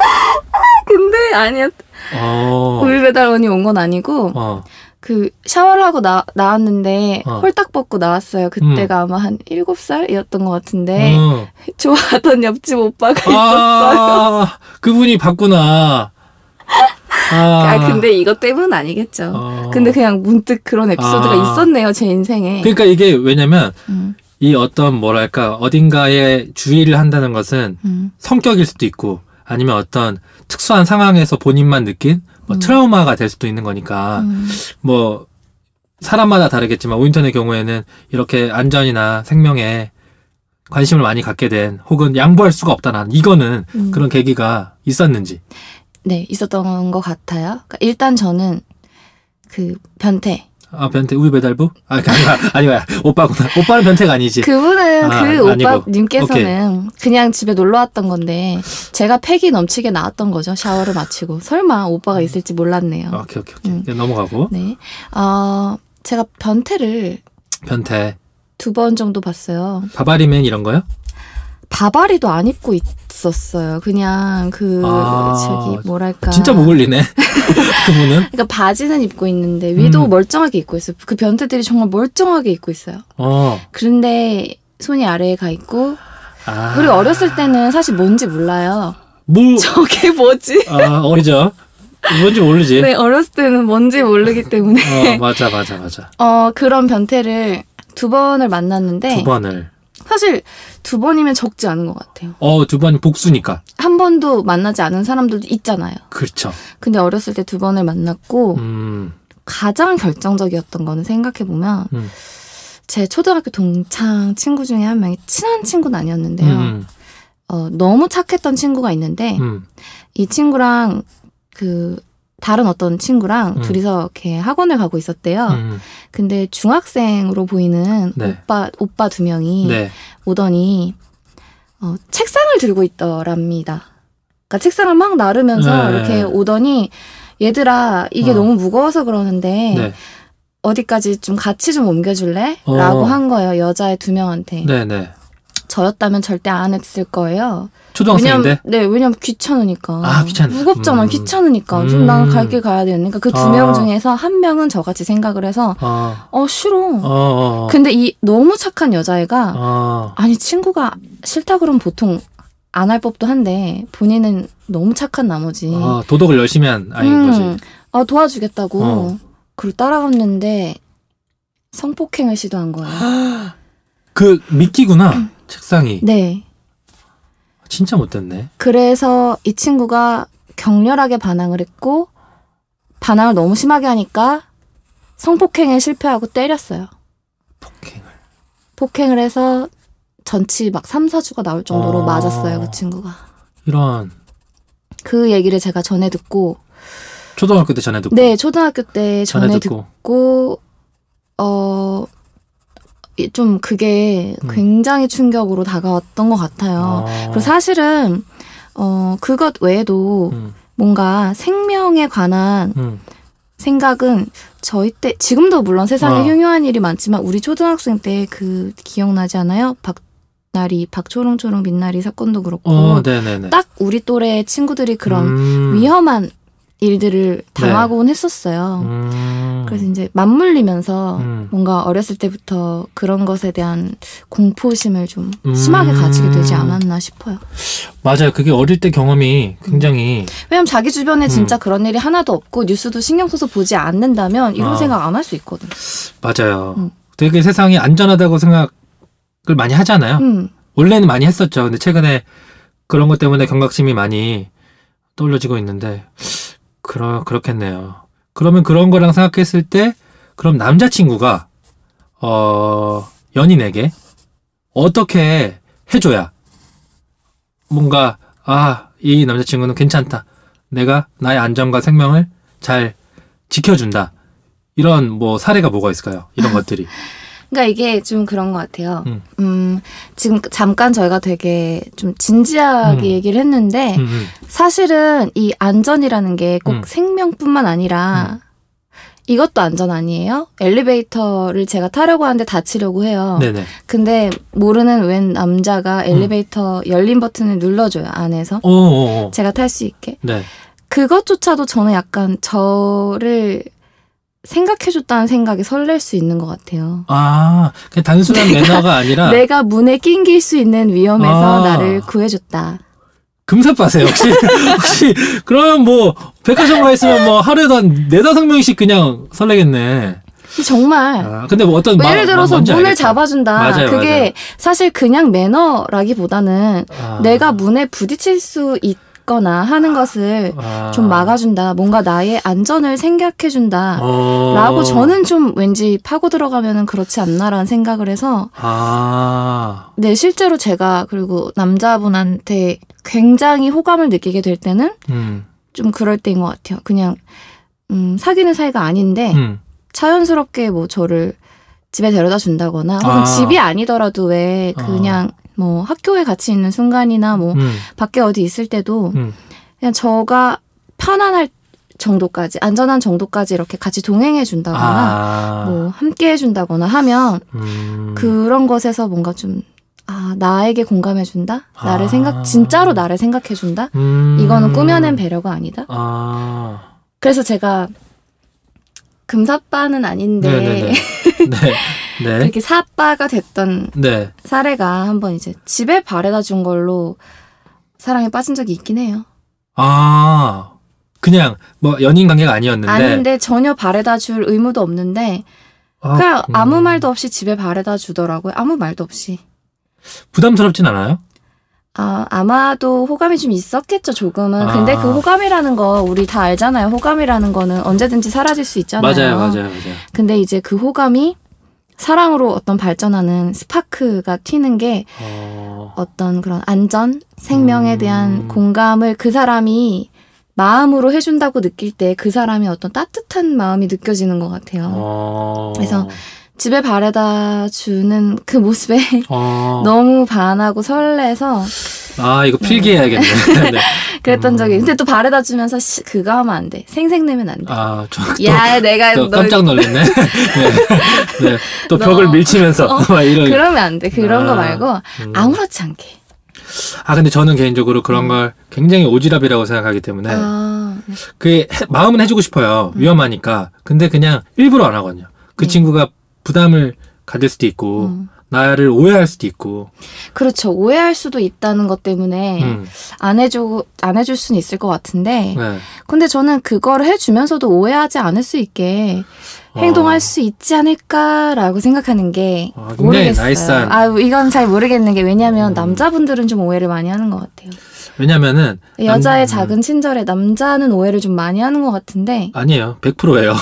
근데 아니야. 어. 우유 배달원이 온 건 아니고 어. 그 샤워를 하고 나, 나왔는데 어. 홀딱 벗고 나왔어요. 그때가 아마 한 일곱 살이었던 것 같은데 어. 좋아하던 옆집 오빠가 있었어요. 아, 그분이 봤구나. 아, 아, 근데 이것 때문은 아니겠죠. 어. 근데 그냥 문득 그런 에피소드가 아. 있었네요, 제 인생에. 그러니까 이게 왜냐면 음, 이 어떤 뭐랄까 어딘가에 주의를 한다는 것은 음, 성격일 수도 있고 아니면 어떤 특수한 상황에서 본인만 느낀 뭐 음. 트라우마가 될 수도 있는 거니까 음. 뭐 사람마다 다르겠지만 오인턴의 경우에는 이렇게 안전이나 생명에 관심을 많이 갖게 된 혹은 양보할 수가 없다는 이거는 음. 그런 계기가 있었는지 네, 있었던 것 같아요. 그러니까 일단 저는 그 변태. 아 변태 우유 배달부 아 아니 아니 아니 오빠구나 오빠는 변태가 아니지 그분은 아, 그. 오빠님께서는 그냥 집에 놀러 왔던 건데 제가 패기 넘치게 나왔던 거죠. 샤워를 마치고. 설마 오빠가 있을지 몰랐네요. 오케이 오케이 오케이 음. 넘어가고 네. 어, 제가 변태를 변태 두 번 정도 봤어요. 바바리맨 이런 거요 바바리도 안 입고 있, 없었어요. 그냥 그 아, 저기 뭐랄까 진짜 목 올리네. 그분은. 그러니까 바지는 입고 있는데 위도 음. 멀쩡하게 입고 있어요. 그 변태들이 정말 멀쩡하게 입고 있어요. 어. 그런데 손이 아래에 가 있고 아. 우리 어렸을 때는 사실 뭔지 몰라요. 뭐, 저게 뭐지? 아, 어리죠. 뭔지 모르지. 네, 어렸을 때는 뭔지 모르기 때문에 어, 맞아, 맞아, 맞아. 어 그런 변태를 두 번을 만났는데 두 번을. 사실 두 번이면 적지 않은 것 같아요. 어, 두 번 복수니까. 한 번도 만나지 않은 사람들도 있잖아요. 그렇죠. 근데 어렸을 때 두 번을 만났고 음, 가장 결정적이었던 거는 생각해 보면 음. 제 초등학교 동창 친구 중에 한 명이 친한 친구는 아니었는데요. 음, 어, 너무 착했던 친구가 있는데 음, 이 친구랑 그 다른 어떤 친구랑 음. 둘이서 이렇게 학원을 가고 있었대요. 음. 근데 중학생으로 보이는 네. 오빠 오빠 두 명이 네. 오더니 어, 책상을 들고 있더랍니다. 그러니까 책상을 막 나르면서 네. 이렇게 오더니 얘들아 이게 어. 너무 무거워서 그러는데 네. 어디까지 좀 같이 좀 옮겨줄래? 어. 라고 한 거예요 여자애 두 명한테. 네, 네. 저였다면 절대 안 했을 거예요. 초등학생인데? 왜냐면, 네, 왜냐면 귀찮으니까. 아, 귀찮아. 무겁잖아, 음. 귀찮으니까. 좀 음. 나는 갈길 가야 되니까 그두 아. 명 중에서 한 명은 저같이 생각을 해서 어, 어 싫어. 어, 어. 근데 이 너무 착한 여자애가 어. 아니 친구가 싫다 그러면 보통 안 할 법도 한데 본인은 너무 착한 나머지 어, 도덕을 열심히 한 아이인 음, 거지. 아 도와주겠다고 어. 그리고 따라갔는데 성폭행을 시도한 거예요. 그 미끼구나. 책상이. 네. 진짜 못됐네. 그래서 이 친구가 격렬하게 반항을 했고 반항을 너무 심하게 하니까 성폭행에 실패하고 때렸어요. 폭행을. 폭행을 해서 전치 막 3, 4주가 나올 정도로 아. 맞았어요, 그 친구가. 이런 그 얘기를 제가 전에 듣고 초등학교 때 전에 듣고 네, 초등학교 때 전에, 전에 듣고, 듣고 어, 이- 좀 그게 음. 굉장히 충격으로 다가왔던 것 같아요. 아. 그리고 사실은, 어, 그것 외에도 음, 뭔가 생명에 관한 음. 생각은 저희 때, 지금도 물론 세상에 어. 흉흉한 일이 많지만 우리 초등학생 때 그 기억나지 않아요? 박나리, 박초롱초롱 빛나리 사건도 그렇고. 어. 딱 우리 또래 친구들이 그런 음. 위험한 일들을 당하곤 했었어요. 음. 그래서 이제 맞물리면서 음. 뭔가 어렸을 때부터 그런 것에 대한 공포심을 좀 음. 심하게 가지게 되지 않았나 싶어요. 맞아요. 그게 어릴 때 경험이 굉장히 왜냐면 자기 주변에 음. 진짜 그런 일이 하나도 없고 뉴스도 신경 써서 보지 않는다면 이런 아. 생각 안 할 수 있거든. 맞아요. 음. 되게 세상이 안전하다고 생각을 많이 하잖아요. 음. 원래는 많이 했었죠. 근데 최근에 그런 것 때문에 경각심이 많이 떠올려지고 있는데 그러 그렇겠네요. 그러면 그런 거랑 생각했을 때 그럼 남자친구가 어 연인에게 어떻게 해줘야 뭔가 아 이 남자친구는 괜찮다. 내가 나의 안전과 생명을 잘 지켜준다. 이런 뭐 사례가 뭐가 있을까요? 이런 것들이. 그러니까 이게 좀 그런 것 같아요. 음. 음, 지금 잠깐 저희가 되게 좀 진지하게 음. 얘기를 했는데 음, 음. 사실은 이 안전이라는 게꼭 음. 생명뿐만 아니라 이것도 안전 아니에요? 엘리베이터를 제가 타려고 하는데 다치려고 해요. 네네. 근데 모르는 웬 남자가 엘리베이터 열린 버튼을 눌러줘요, 안에서. 오오오. 제가 탈 수 있게. 네. 그것조차도 저는 약간 저를 생각해줬다는 생각이 설렐 수 있는 것 같아요. 아, 그냥 단순한 매너가 아니라 내가 문에 낑길 수 있는 위험에서 아. 나를 구해줬다. 금사빠세요, 혹시? 혹시, 그러면 뭐, 백화점 가 있으면 뭐, 하루에도 한 네다섯 명씩 그냥 설레겠네. 정말. 아, 근데 뭐 어떤 뭐 마- 예를 들어서 문을 알겠다. 잡아준다. 맞아요, 그게 맞아요. 사실 그냥 매너라기보다는 아. 내가 문에 부딪힐 수 있 거나 하는 것을 아. 좀 막아준다. 뭔가 나의 안전을 생각해준다. 어. 라고 저는 좀 왠지 파고 들어가면은 그렇지 않나라는 생각을 해서 아. 네 실제로 제가 그리고 남자분한테 굉장히 호감을 느끼게 될 때는 음. 좀 그럴 때인 것 같아요. 그냥 음, 사귀는 사이가 아닌데 음. 자연스럽게 뭐 저를 집에 데려다 준다거나 혹은 아. 집이 아니더라도 왜 그냥 뭐 학교에 같이 있는 순간이나 뭐 음. 밖에 어디 있을 때도 음. 그냥 저가 편안할 정도까지 안전한 정도까지 이렇게 같이 동행해 준다거나 아. 뭐 함께 해 준다거나 하면 음. 그런 것에서 뭔가 좀 아, 나에게 공감해 준다? 나를 아. 생각, 진짜로 나를 생각해 준다? 음. 이거는 꾸며낸 배려가 아니다? 아. 그래서 제가 금사빠는 아닌데 네 네. 그렇게 사빠가 됐던 네. 사례가 한번 이제 집에 바래다 준 걸로 사랑에 빠진 적이 있긴 해요. 아. 그냥 뭐 연인 관계가 아니었는데. 아닌데 전혀 바래다 줄 의무도 없는데 아, 그냥 음. 아무 말도 없이 집에 바래다 주더라고요. 아무 말도 없이. 부담스럽진 않아요? 아, 아마도 호감이 좀 있었겠죠, 조금은. 아. 근데 그 호감이라는 거 우리 다 알잖아요. 호감이라는 거는 언제든지 사라질 수 있잖아요. 맞아요, 맞아요, 맞아요. 근데 이제 그 호감이 사랑으로 어떤 발전하는 스파크가 튀는 게 어. 어떤 그런 안전, 생명에 음. 대한 공감을 그 사람이 마음으로 해준다고 느낄 때 그 사람이 어떤 따뜻한 마음이 느껴지는 것 같아요. 어. 그래서 집에 바래다 주는 그 모습에 어. 너무 반하고 설레서 아, 이거 필기해야겠네. 네. 그랬던 음. 적이 근데 또 바래다 주면서 시- 그거 하면 안 돼. 생색내면 안 돼. 아, 저 또, 야, 내가 또널 깜짝 놀랐네. 네. 네. 또 너- 벽을 밀치면서 어, 막 이런. 그러면 안 돼. 그런 아, 거 말고 음. 아무렇지 않게. 아, 근데 저는 개인적으로 그런 걸 굉장히 오지랖이라고 생각하기 때문에 아, 해- 마음은 해주고 싶어요. 위험하니까. 근데 그냥 일부러 안 하거든요. 그 네. 친구가 부담을 가질 수도 있고 음. 나를 오해할 수도 있고. 그렇죠. 오해할 수도 있다는 것 때문에 음. 안 해주 안 해줄 수는 있을 것 같은데. 네. 근데 저는 그거를 해주면서도 오해하지 않을 수 있게 행동할 수 있지 않을까라고 생각하는 게 아, 모르겠어요. 나이스한- 아 이건 잘 모르겠는 게 왜냐하면 음. 남자분들은 좀 오해를 많이 하는 것 같아요. 왜냐면은 여자의 남- 작은 친절에 남자는 오해를 좀 많이 하는 것 같은데 아니에요. 100%예요.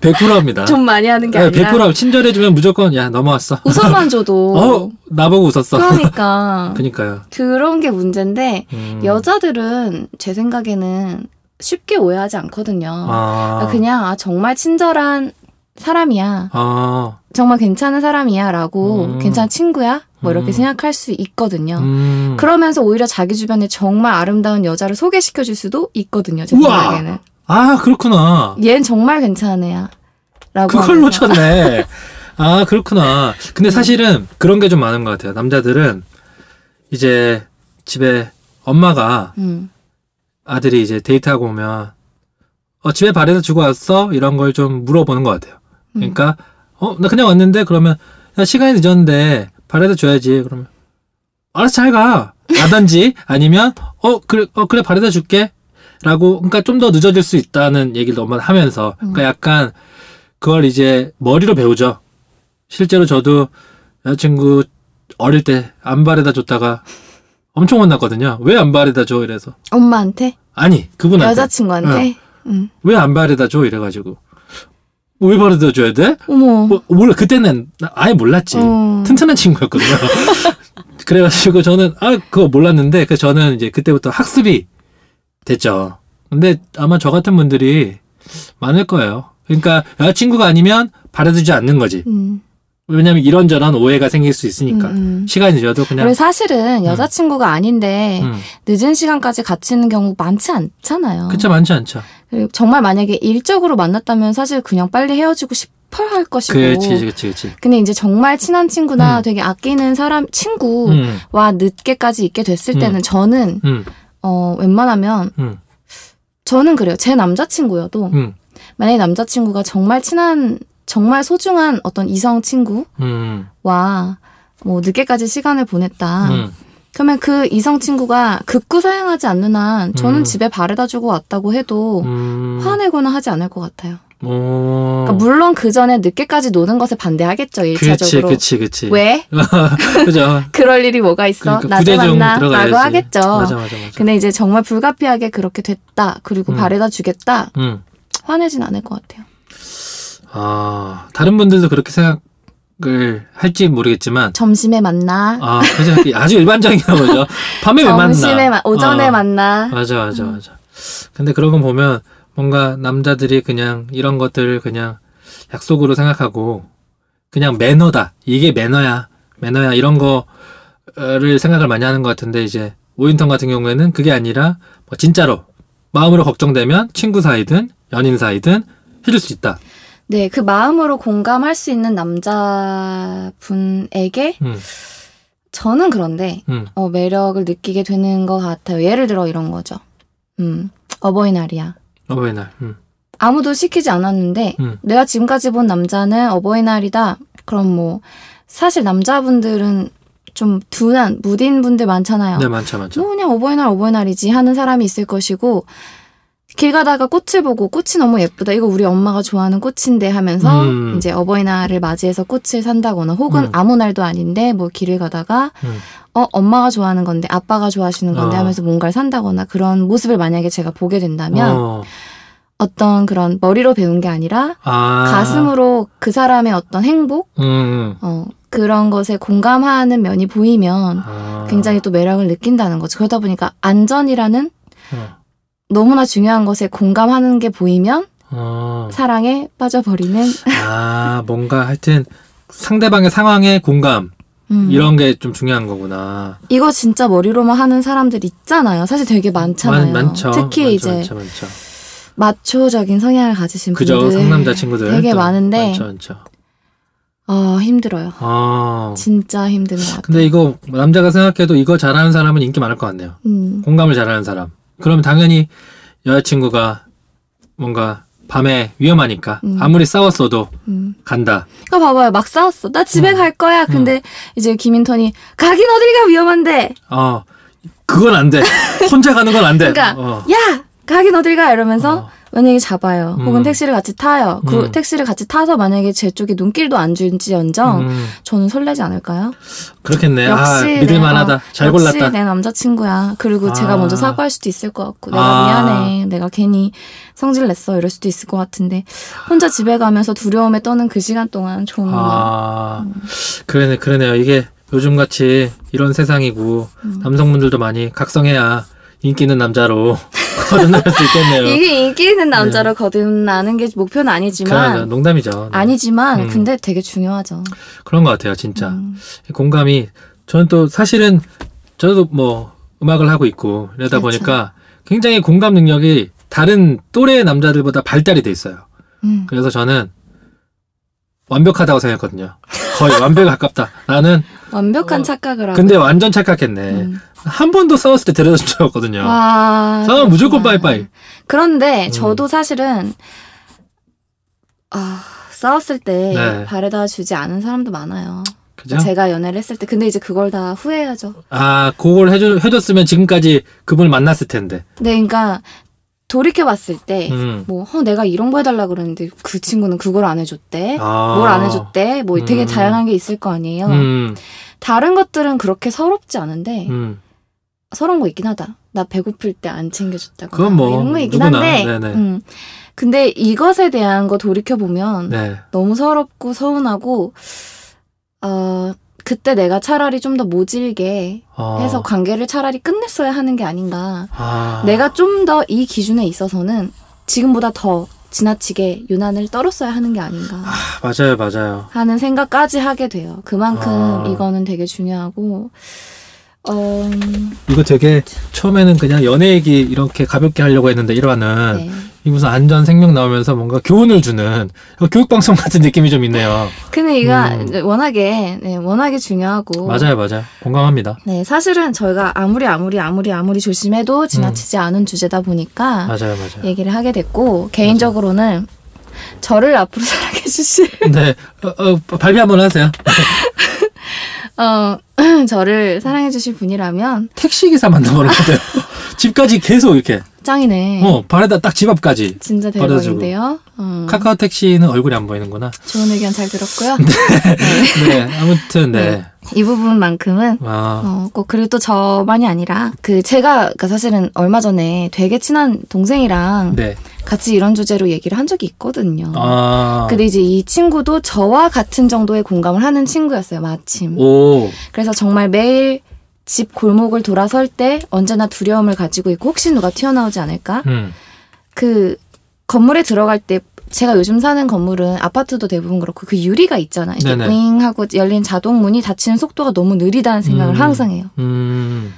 100%입니다. 좀 많이 하는 게 네, 아니라 100% 친절해 주면 무조건 야 넘어왔어. 웃어만 줘도 어 나보고 웃었어. 그러니까 그니까요. 그런 게 문제인데 음. 여자들은 제 생각에는 쉽게 오해하지 않거든요. 아. 그냥 아 정말 친절한 사람이야. 아. 정말 괜찮은 사람이야 라고 음. 괜찮은 친구야 뭐 이렇게 음. 생각할 수 있거든요. 음. 그러면서 오히려 자기 주변에 정말 아름다운 여자를 소개시켜 줄 수도 있거든요. 제 우와! 생각에는. 아 그렇구나. 얘는 정말 애야. 라고 그걸 하면서. 놓쳤네. 아 그렇구나. 근데 사실은 그런 게 좀 많은 것 같아요. 남자들은 이제 집에 엄마가 음. 아들이 이제 데이트하고 오면 어 집에 발에다 주고 왔어 이런 걸 좀 물어보는 것 같아요. 음. 그러니까 어 나 그냥 왔는데 그러면 야 시간이 늦었는데 발에다 줘야지 그러면 알아서 잘 가. 라든지 아니면 어 그래 어 그래 발에다 줄게. 라고 그러니까 좀 더 늦어질 수 있다는 얘기를 엄마 하면서 그러니까 약간 그걸 이제 머리로 배우죠. 실제로 저도 여자친구 어릴 때 안 바래다 줬다가 엄청 혼났거든요. 왜 안 바래다 줘 이래서 엄마한테 아니 그분한테 여자친구한테. 음. 왜안 바래다 줘 이래가지고 왜 바래다 줘야 돼? 어머. 뭐, 몰라 그때는 나 아예 몰랐지 어. 튼튼한 친구였거든요. 그래가지고 저는 아 그거 몰랐는데 그 저는 이제 그때부터 학습이 됐죠. 근데 아마 저 같은 분들이 많을 거예요. 그러니까 여자친구가 아니면 바래주지 않는 거지. 음. 왜냐면 이런저런 오해가 생길 수 있으니까 음, 음. 시간이 늦어도 그냥 사실은 여자친구가 아닌데 음. 늦은 시간까지 같이 있는 경우 많지 않잖아요. 그쵸 많지 않죠. 그리고 정말 만약에 일적으로 만났다면 사실 그냥 빨리 헤어지고 싶어 할 것이고. 그렇지 그렇지 그렇지. 근데 이제 정말 친한 친구나 음. 되게 아끼는 사람 친구와 음, 늦게까지 있게 됐을 음. 때는 저는 음, 어 웬만하면 음, 저는 그래요. 제 남자친구여도 음, 만약에 남자친구가 정말 친한 정말 소중한 어떤 이성 친구와 음, 뭐 늦게까지 시간을 보냈다. 음. 그러면 그 이성 친구가 극구 사양하지 않는 한 저는 음. 집에 바래다 주고 왔다고 해도 음. 화내거나 하지 않을 것 같아요. 오. 그러니까 물론 그 전에 늦게까지 노는 것에 반대하겠죠. 일차적으로. 그치, 그치. 왜? 그죠. 그럴 일이 뭐가 있어? 그러니까 낮에 부재중 만나? 들어가야지. 라고 하겠죠. 맞아, 맞아, 맞아. 근데 이제 정말 불가피하게 그렇게 됐다. 그리고 음. 바래다 주겠다. 음. 화내진 않을 것 같아요. 아, 다른 분들도 그렇게 생각을 할지 모르겠지만, 점심에 만나. 아, 그죠. 아주 일반적인 거죠. 밤에 왜 만나? 점심에 마, 오전에 어, 만나. 맞아, 맞아, 맞아. 근데 그런 거 보면 뭔가 남자들이 그냥 이런 것들을 그냥 약속으로 생각하고 그냥 매너다. 이게 매너야. 매너야. 이런 거를 생각을 많이 하는 것 같은데 이제 오인턴 같은 경우에는 그게 아니라 뭐 진짜로 마음으로 걱정되면 친구 사이든 연인 사이든 해줄 수 있다. 네, 그 마음으로 공감할 수 있는 남자분에게 음. 저는 그런데 음. 어, 매력을 느끼게 되는 것 같아요. 예를 들어 이런 거죠. 음, 어버이날이야. 어버이날. 음. 아무도 시키지 않았는데 음. 내가 지금까지 본 남자는 어버이날이다. 그럼 뭐 사실 남자분들은 좀 둔한 무딘 분들 많잖아요. 네, 많죠, 많죠. 뭐 그냥 어버이날 어버이날이지 하는 사람이 있을 것이고 길 가다가 꽃을 보고 꽃이 너무 예쁘다. 이거 우리 엄마가 좋아하는 꽃인데 하면서 음. 이제 어버이날을 맞이해서 꽃을 산다거나 혹은 음. 아무 날도 아닌데 뭐 길을 가다가 음. 어 엄마가 좋아하는 건데 아빠가 좋아하시는 건데 어. 하면서 뭔가를 산다거나 그런 모습을 만약에 제가 보게 된다면 어. 어떤 그런 머리로 배운 게 아니라 아. 가슴으로 그 사람의 어떤 행복 음, 음. 어 그런 것에 공감하는 면이 보이면 아. 굉장히 또 매력을 느낀다는 거죠. 그러다 보니까 안전이라는 어. 너무나 중요한 것에 공감하는 게 보이면 어. 사랑에 빠져버리는 아, 뭔가 하여튼 상대방의 상황에 공감 음. 이런 게 좀 중요한 거구나. 이거 진짜 머리로만 하는 사람들 있잖아요. 사실 되게 많잖아요. 많, 많죠. 특히 많죠, 이제 많죠, 많죠. 마초적인 성향을 가지신 그죠 분들 상남자 친구들 되게 또 많은데 많죠, 많죠. 어, 힘들어요. 어. 진짜 힘든 것 같아요. 근데 이거 남자가 생각해도 이거 잘하는 사람은 인기 많을 것 같네요. 음, 공감을 잘하는 사람. 그러면 당연히 여자친구가 뭔가 밤에 위험하니까 음. 아무리 싸웠어도 음. 간다. 그러니까 봐봐요. 막 싸웠어. 나 집에 음. 갈 거야. 근데 이제 김인턴이 가긴 어딜가 위험한데. 어, 그건 안 돼. 혼자 가는 건 안 돼. 그러니까 어. 야 가긴 어딜 가 이러면서 어. 만약에 잡아요. 혹은 음. 택시를 같이 타요. 그 음. 택시를 같이 타서 만약에 제 쪽에 눈길도 안 줄지언정 음, 저는 설레지 않을까요? 그렇겠네. 아, 역시 믿을 만하다. 내, 잘 어, 역시 골랐다. 내 남자친구야. 그리고 아. 제가 먼저 사과할 수도 있을 것 같고 내가 아. 미안해. 내가 괜히 성질 냈어. 이럴 수도 있을 것 같은데 혼자 집에 가면서 두려움에 떠는 그 시간 동안 좀 아, 음. 그러네, 그러네요. 이게 요즘 같이 이런 세상이고 음. 남성분들도 많이 각성해야 인기 있는 남자로 거듭날 수 있겠네요. 이게 인기 있는 남자로 거듭나는 게 목표는 아니지만 네. 그러니까 농담이죠. 네. 아니지만 음. 근데 되게 중요하죠. 그런 것 같아요, 진짜. 음. 공감이 저는 또 사실은 저도 뭐 음악을 하고 있고 이러다 그렇죠. 보니까 굉장히 공감 능력이 다른 또래 남자들보다 발달이 돼 있어요. 음. 그래서 저는 완벽하다고 생각했거든요. 거의 완벽에 가깝다. 나는 완벽한 어, 착각을 하고. 근데 완전 착각했네. 음. 한 번도 싸웠을 때 데려다 준 적 없거든요. 와. 싸우면 무조건. 빠이빠이. 그런데 음. 저도 사실은 아 싸웠을 때 네. 바래다 주지 않은 사람도 많아요. 그죠? 제가 연애를 했을 때 근데 이제 그걸 다 후회하죠. 아, 그걸 해줘, 해줬으면 지금까지 그분을 만났을 텐데. 네, 그러니까 돌이켜 봤을 때. 음. 뭐, 어, 내가 이런 거 해달라 그러는데 그 친구는 그걸 안 해줬대. 아. 뭘안 해줬대. 뭐 되게 음. 다양한 게 있을 거 아니에요. 음, 다른 것들은 그렇게 서럽지 않은데 음. 서러운 거 있긴 하다. 나 배고플 때 안 챙겨줬다거나 그건 뭐, 이런 거 있긴 누구나. 한데. 네네. 음. 근데 이것에 대한 거 돌이켜 보면 네. 너무 서럽고 서운하고 어 그때 내가 차라리 좀 더 모질게 어. 해서 관계를 차라리 끝냈어야 하는 게 아닌가. 아. 내가 좀 더 이 기준에 있어서는 지금보다 더 지나치게 유난을 떨었어야 하는 게 아닌가 아, 맞아요, 맞아요. 하는 생각까지 하게 돼요. 그만큼 아. 이거는 되게 중요하고 어 이거 되게 처음에는 그냥 연애 얘기 이렇게 가볍게 하려고 했는데 1화는 네. 이 무슨 안전 생명 나오면서 뭔가 교훈을 주는 교육 방송 같은 느낌이 좀 있네요. 근데 이가 음. 워낙에 네, 워낙에 중요하고 맞아요, 맞아요. 공감합니다. 네, 사실은 저희가 아무리 아무리 아무리 아무리 조심해도 지나치지 않은 주제다 보니까 음. 맞아요, 맞아요. 얘기를 하게 됐고 개인적으로는 저를 앞으로 사랑해 주실 네, 어, 어, 발표 한번 하세요. 어 저를 사랑해 주실 분이라면 택시 기사 만나보는 것 같아요. 집까지 계속 이렇게. 짱이네. 어, 바래다 딱 집 앞까지. 진짜 대박인데요. 어, 카카오 택시는 얼굴이 안 보이는구나. 좋은 의견 잘 들었고요. 네, 아무튼 네. 네. 이 부분만큼은 아, 어, 꼭 그리고 또 저만이 아니라 그 제가 그 사실은 얼마 전에 되게 친한 동생이랑 네. 같이 이런 주제로 얘기를 한 적이 있거든요. 아, 근데 이제 이 친구도 저와 같은 정도의 공감을 하는 친구였어요, 마침. 오, 그래서 정말 매일 집 골목을 돌아설 때 언제나 두려움을 가지고 있고 혹시 누가 튀어나오지 않을까? 음, 그 건물에 들어갈 때 제가 요즘 사는 건물은 아파트도 대부분 그렇고 그 유리가 있잖아요. 이렇게. 윙 하고 열린 자동 문이 닫히는 속도가 너무 느리다는 생각을 음. 항상 해요. 음,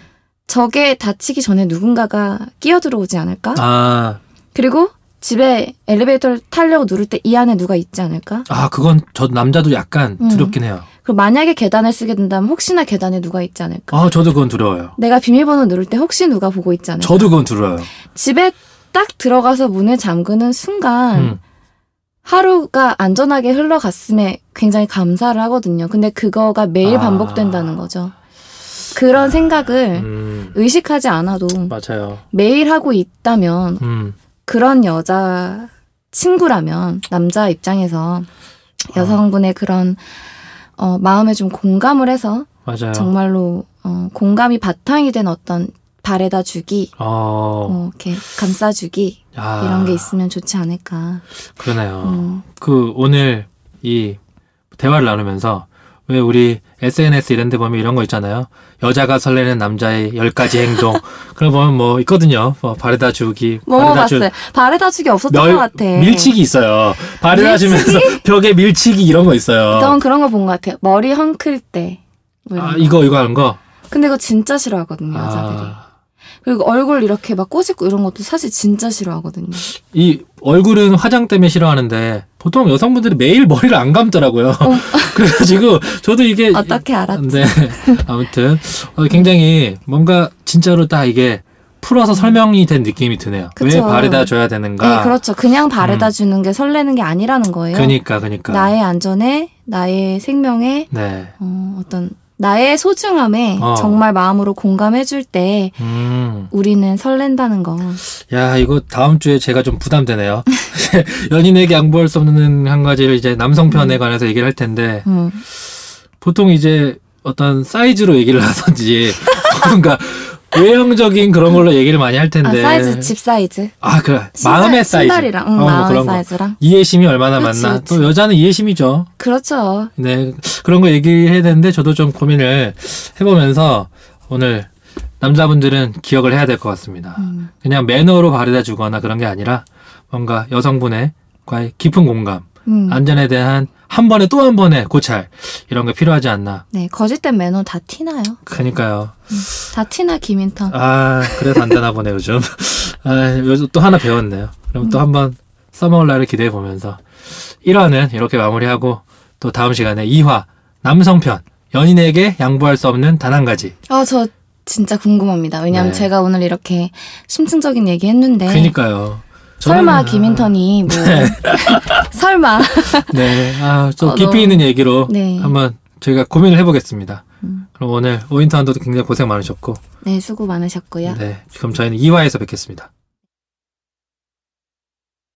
저게 닫히기 전에 누군가가 끼어 들어오지 않을까? 아, 그리고 집에 엘리베이터를 타려고 누를 때 이 안에 누가 있지 않을까? 아, 그건 저 남자도 약간 음. 두렵긴 해요. 그리고 만약에 계단을 쓰게 된다면 혹시나 계단에 누가 있지 않을까. 아, 저도 그건 두려워요. 내가 비밀번호 누를 때 혹시 누가 보고 있지 않을까. 저도 그건 두려워요. 집에 딱 들어가서 문을 잠그는 순간 음. 하루가 안전하게 흘러갔음에 굉장히 감사를 하거든요. 근데 그거가 매일 아. 반복된다는 거죠. 그런 생각을 음, 의식하지 않아도 맞아요. 매일 하고 있다면 음, 그런 여자 친구라면 남자 입장에서 여성분의 그런 어, 마음에 좀 공감을 해서 맞아요. 정말로 어, 공감이 바탕이 된 어떤 바래다 주기, 어, 어, 이렇게 감싸주기 야, 이런 게 있으면 좋지 않을까. 그러네요. 음. 그 오늘 이 대화를 나누면서 왜 우리 SNS 이런 데 보면 이런 거 있잖아요. 여자가 설레는 남자의 열 가지 행동. 그런 거 보면 뭐 있거든요. 뭐 바래다 주기, 뭐 바래다 주- 봤어요. 바래다 주기 없었던 멸- 것 같아. 밀치기 있어요. 바래다 주면서 벽에 밀치기 이런 거 있어요. 넌 그런 거 본 것 같아요. 머리 헝클 때. 뭐 아, 거. 이거 이거 하는 거. 근데 이거 진짜 싫어하거든요, 여자들이. 아, 그리고 얼굴 이렇게 막 꼬집고 이런 것도 사실 진짜 싫어하거든요. 이 얼굴은 화장 때문에 싫어하는데 보통 여성분들이 매일 머리를 안 감더라고요. 그래가지고 저도 이게 어. 어떻게 알았지? 네. 아무튼 어, 굉장히 뭔가 진짜로 딱 이게 풀어서 설명이 된 느낌이 드네요. 왜 그쵸. 바래다 줘야 되는가? 네, 그렇죠. 그냥 바래다 음. 주는 게 설레는 게 아니라는 거예요. 그니까 그니까. 나의 안전에, 나의 생명에, 네. 어, 어떤 나의 소중함에 어. 정말 마음으로 공감해줄 때 음. 우리는 설렌다는 거. 야, 이거 다음 주에 제가 좀 부담되네요. 연인에게 양보할 수 없는 한 가지를 이제 남성 편에 관해서 얘기를 할 텐데 음. 보통 이제 어떤 사이즈로 얘기를 하든지 뭔가 외형적인 그런 걸로 얘기를 많이 할 아, 텐데. 사이즈, 집 사이즈. 아, 그래. 신발- 마음의 사이즈. 신발이랑, 응, 어, 뭐 마음의 그런 거. 사이즈랑. 이해심이 얼마나 많나. 또 여자는 이해심이죠. 그렇죠. 네. 그런 거 얘기해야 되는데 저도 좀 고민을 해보면서 오늘 남자분들은 기억을 해야 될 것 같습니다. 음. 그냥 매너로 바래다 주거나 그런 게 아니라 뭔가 여성분의 과의 깊은 공감, 음. 안전에 대한 한 번에 또 한 번의 고찰 이런 게 필요하지 않나. 네, 거짓된 매너 다 티나요. 그러니까요. 다 티나, 김인턴. 아 그래서 안 되나 보네 요즘. 아 요즘 또 하나 배웠네요. 그럼 또 한 번 써먹을 날을 기대해 보면서 1화는 이렇게 마무리하고 또 다음 시간에 2화 남성편 연인에게 양보할 수 없는 단 한 가지. 아, 저 진짜 궁금합니다. 왜냐면 네. 제가 오늘 이렇게 심층적인 얘기 했는데. 그러니까요. 설마 김인턴이 뭐. 설마. 네, 아 좀 어, 깊이 너무- 있는 얘기로 네. 한번 저희가 고민을 해보겠습니다. 음. 그럼 오늘 오인턴도 굉장히 고생 많으셨고, 네, 수고 많으셨고요. 네, 그럼 저희는 2화에서 뵙겠습니다.